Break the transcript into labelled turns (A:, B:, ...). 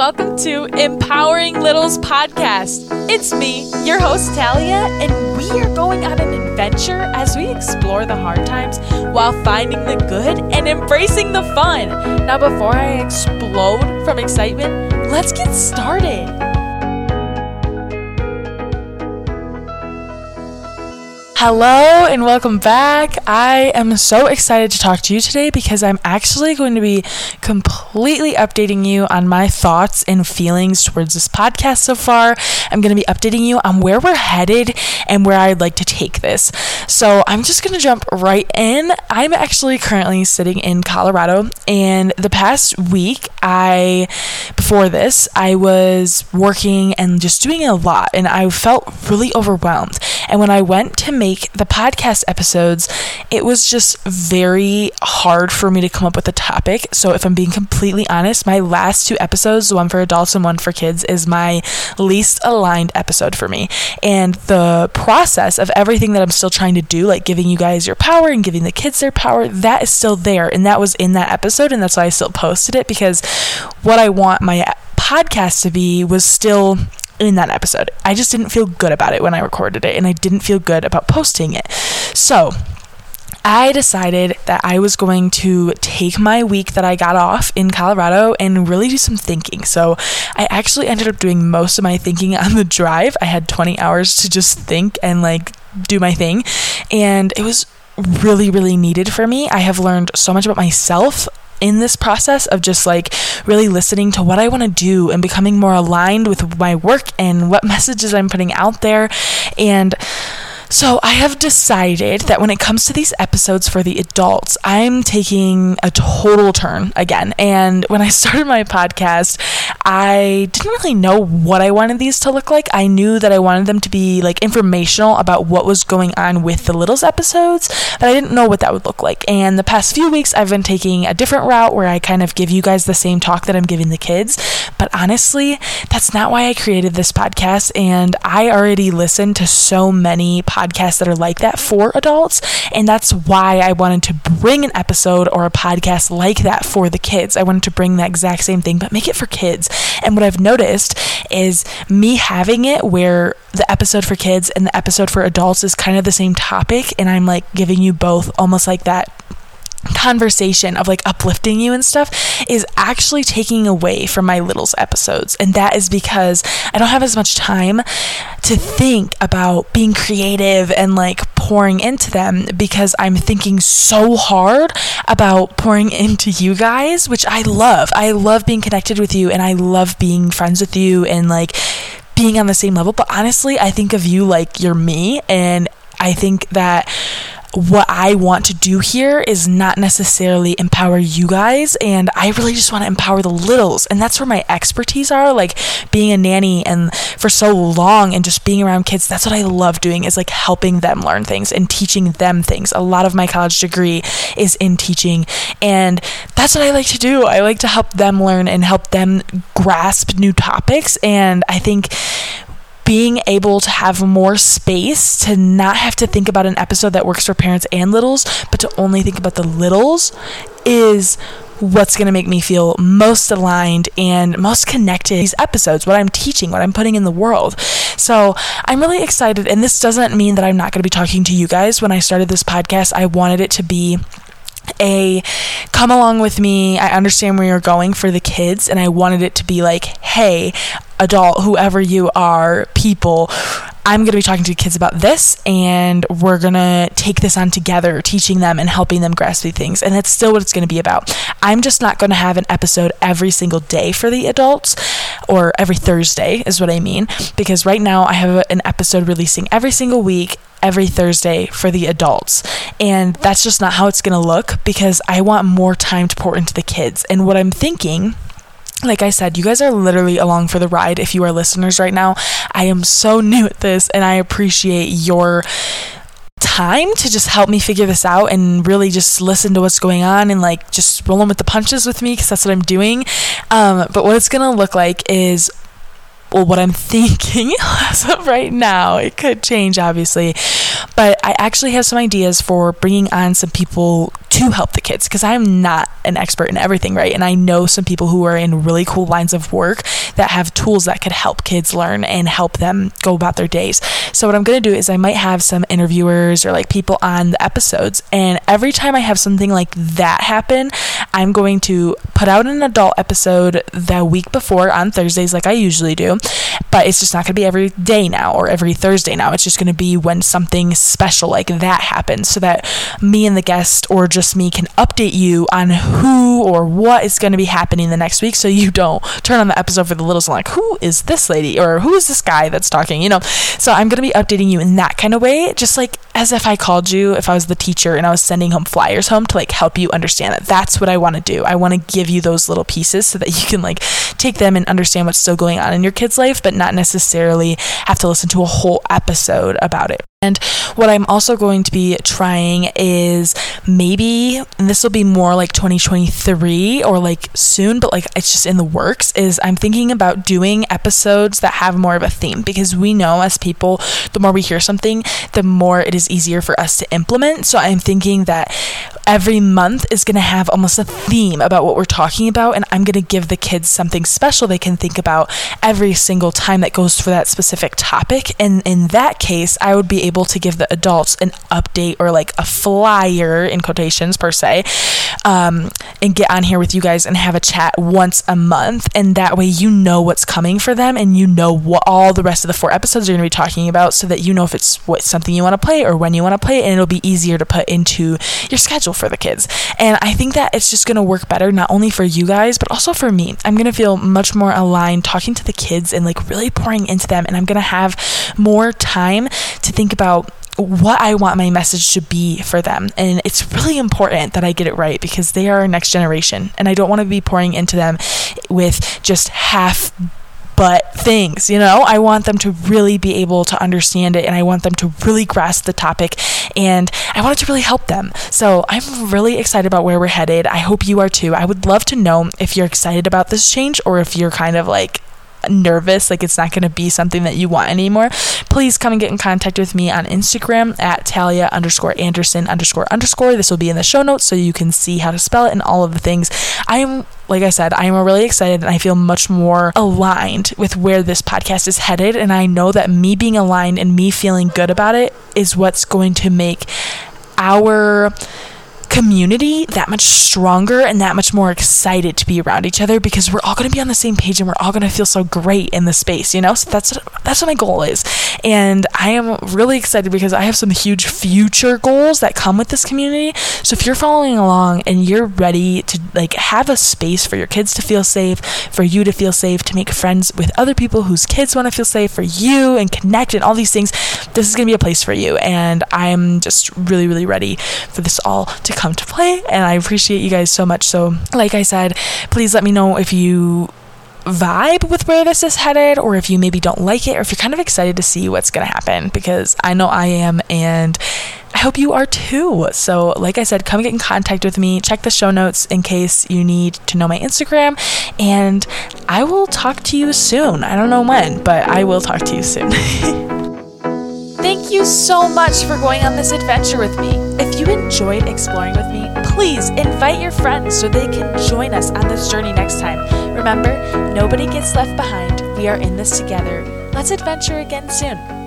A: welcome to Empowering Littles Podcast. It's me, your host Talia, and we are going on an adventure as we explore the hard times while finding the good and embracing the fun. Now, before I explode from excitement, let's get started. Hello and welcome back. I am so excited to talk to you today because I'm actually going to be completely updating you on my thoughts and feelings towards this podcast so far. I'm going to be updating you on where we're headed and where I'd like to take this. So I'm just going to jump right in. I'm actually currently sitting in Colorado, and the past week, I, before this, I was working and just doing a lot, and I felt really overwhelmed. And when I went to make make the podcast episodes, it was just very hard for me to come up with a topic. So, if I'm being completely honest, my last two episodes, one for adults and one for kids, is my least aligned episode for me. And the process of everything that I'm still trying to do, like giving you guys your power and giving the kids their power, that is still there. And that was in that episode. And that's why I still posted it because what I want my podcast to be was still in that episode. I just didn't feel good about it when I recorded it, and I didn't feel good about posting it. So, I decided that I was going to take my week that I got off in Colorado and really do some thinking. So I actually ended up doing most of my thinking on the drive. I had 20 hours to just think and like do my thing. And it was really, really needed for me. I have learned so much about myself in this process of just like really listening to what I want to do and becoming more aligned with my work and what messages I'm putting out there. And so I have decided that when it comes to these episodes for the adults, I'm taking a total turn again. And when I started my podcast, I didn't really know what I wanted these to look like. I knew that I wanted them to be like informational about what was going on with the Littles episodes, but I didn't know what that would look like. And the past few weeks, I've been taking a different route where I kind of give you guys the same talk that I'm giving the kids. But honestly, that's not why I created this podcast. And I already listened to so many podcasts podcasts that are like that for adults. And that's why I wanted to bring an episode or a podcast like that for the kids. I wanted to bring that exact same thing, but make it for kids. And what I've noticed is me having it where the episode for kids and the episode for adults is kind of the same topic. And I'm like giving you both almost like that conversation of like uplifting you and stuff is actually taking away from my littles episodes. And that is because I don't have as much time to think about being creative and like pouring into them because I'm thinking so hard about pouring into you guys which I love. I love being connected with you and I love being friends with you and like being on the same level. But honestly I think of you like you're me. And I think that what I want to do here is not necessarily empower you guys. And I really just want to empower the littles. And that's where my expertise are. Like being a nanny and for so long and just being around kids, that's what I love doing is like helping them learn things and teaching them things. A lot of my college degree is in teaching. And that's what I like to do. I like to help them learn and help them grasp new topics. And I think being able to have more space to not have to think about an episode that works for parents and littles, but to only think about the littles is what's going to make me feel most aligned and most connected these episodes what i'm teaching what i'm putting in the world. So i'm really excited and this doesn't mean that i'm not going to be talking to you guys. When i started this podcast i wanted it to be a come along with me. I understand where you're going for the kids, and I wanted it to be like, hey, adult, whoever you are, people, I'm going to be talking to kids about this, and we're going to take this on together, teaching them and helping them grasp these things. And that's still what it's going to be about. I'm just not going to have an episode every single day for the adults, or every Thursday, is what I mean, because right now I have an episode releasing every single week every Thursday for the adults. And that's just not how it's going to look because I want more time to pour into the kids. And what I'm thinking like I said, you guys are literally along for the ride if you are listeners right now. I am so new at this and I appreciate your time to just help me figure this out and really just listen to what's going on and like just rolling with the punches with me because that's what I'm doing. Um, but what it's to look like is well, what I'm thinking as of right now. It could change, obviously. But I actually have some ideas for bringing on some people to help the kids because I'm not an expert in everything, right? And I know some people who are in really cool lines of work that have tools that could help kids learn and help them go about their days. So, what I'm going to do is I might have some interviewers or like people on the episodes. And every time I have something like that happen, I'm going to put out an adult episode the week before on Thursdays, like I usually do. But it's just not going to be every day now or every Thursday now. It's just going to be when something special like that happens so that me and the guest or just me can update you on who or what is going to be happening the next week so you don't turn on the episode for the littles and like, who is this lady or who is this guy that's talking, you know? So I'm going to be updating you in that kind of way, just like as if I called you, if I was the teacher and I was sending home flyers home to like help you understand that that's what I want to do. I want to give you those little pieces so that you can like take them and understand what's still going on in your kid's life, but not necessarily have to listen to a whole episode about it. And what I'm also going to be trying is maybe, this will be more like 2023 or like soon, but like it's just in the works, is I'm thinking about doing episodes that have more of a theme because we know as people, the more we hear something, the more it is easier for us to implement. So I'm thinking that every month is going to have almost a theme about what we're talking about, and I'm going to give the kids something special they can think about every single time that goes for that specific topic. And in that case, I would be able to give the adults an update or like a flyer in quotations per se, um, and get on here with you guys and have a chat once a month. And that way, you know what's coming for them, and you know what all the rest of the four episodes are going to be talking about, so that you know if it's what something you want to play or when you want to play, it, and it'll be easier to put into your schedule for the kids. And I think that it's just going to work better, not only for you guys, but also for me. I'm going to feel much more aligned talking to the kids and like really pouring into them. And I'm going to have more time to think about what I want my message to be for them. And it's really important that I get it right because they are our next generation. And I don't want to be pouring into them with just half but things, you know? I want them to really be able to understand it and I want them to really grasp the topic and I want it to really help them. So I'm really excited about where we're headed. I hope you are too. I would love to know if you're excited about this change or if you're kind of like, nervous, like it's not going to be something that you want anymore, please come and get in contact with me on Instagram at Talia underscore Anderson underscore underscore. This will be in the show notes so you can see how to spell it and all of the things. I am, like I said, I am really excited and I feel much more aligned with where this podcast is headed. And I know that me being aligned and me feeling good about it is what's going to make our community that much stronger and that much more excited to be around each other because we're all going to be on the same page and we're all going to feel so great in the space, you know? So that's that's what my goal is. And I am really excited because I have some huge future goals that come with this community. So if you're following along and you're ready to like have a space for your kids to feel safe, for you to feel safe, to make friends with other people whose kids want to feel safe, for you and connect and all these things, this is going to be a place for you. And I'm just really really ready for this all to come to play. And I appreciate you guys so much. So, like I said, please let me know if you vibe with where this is headed or if you maybe don't like it or if you're kind of excited to see what's going to happen because I know I am and I hope you are too. So, like I said, come get in contact with me. Check the show notes in case you need to know my Instagram. And I will talk to you soon. I don't know when, but I will talk to you soon. Thank you so much for going on this adventure with me. If you enjoyed exploring with me, please invite your friends so they can join us on this journey next time. Remember, nobody gets left behind. We are in this together. Let's adventure again soon.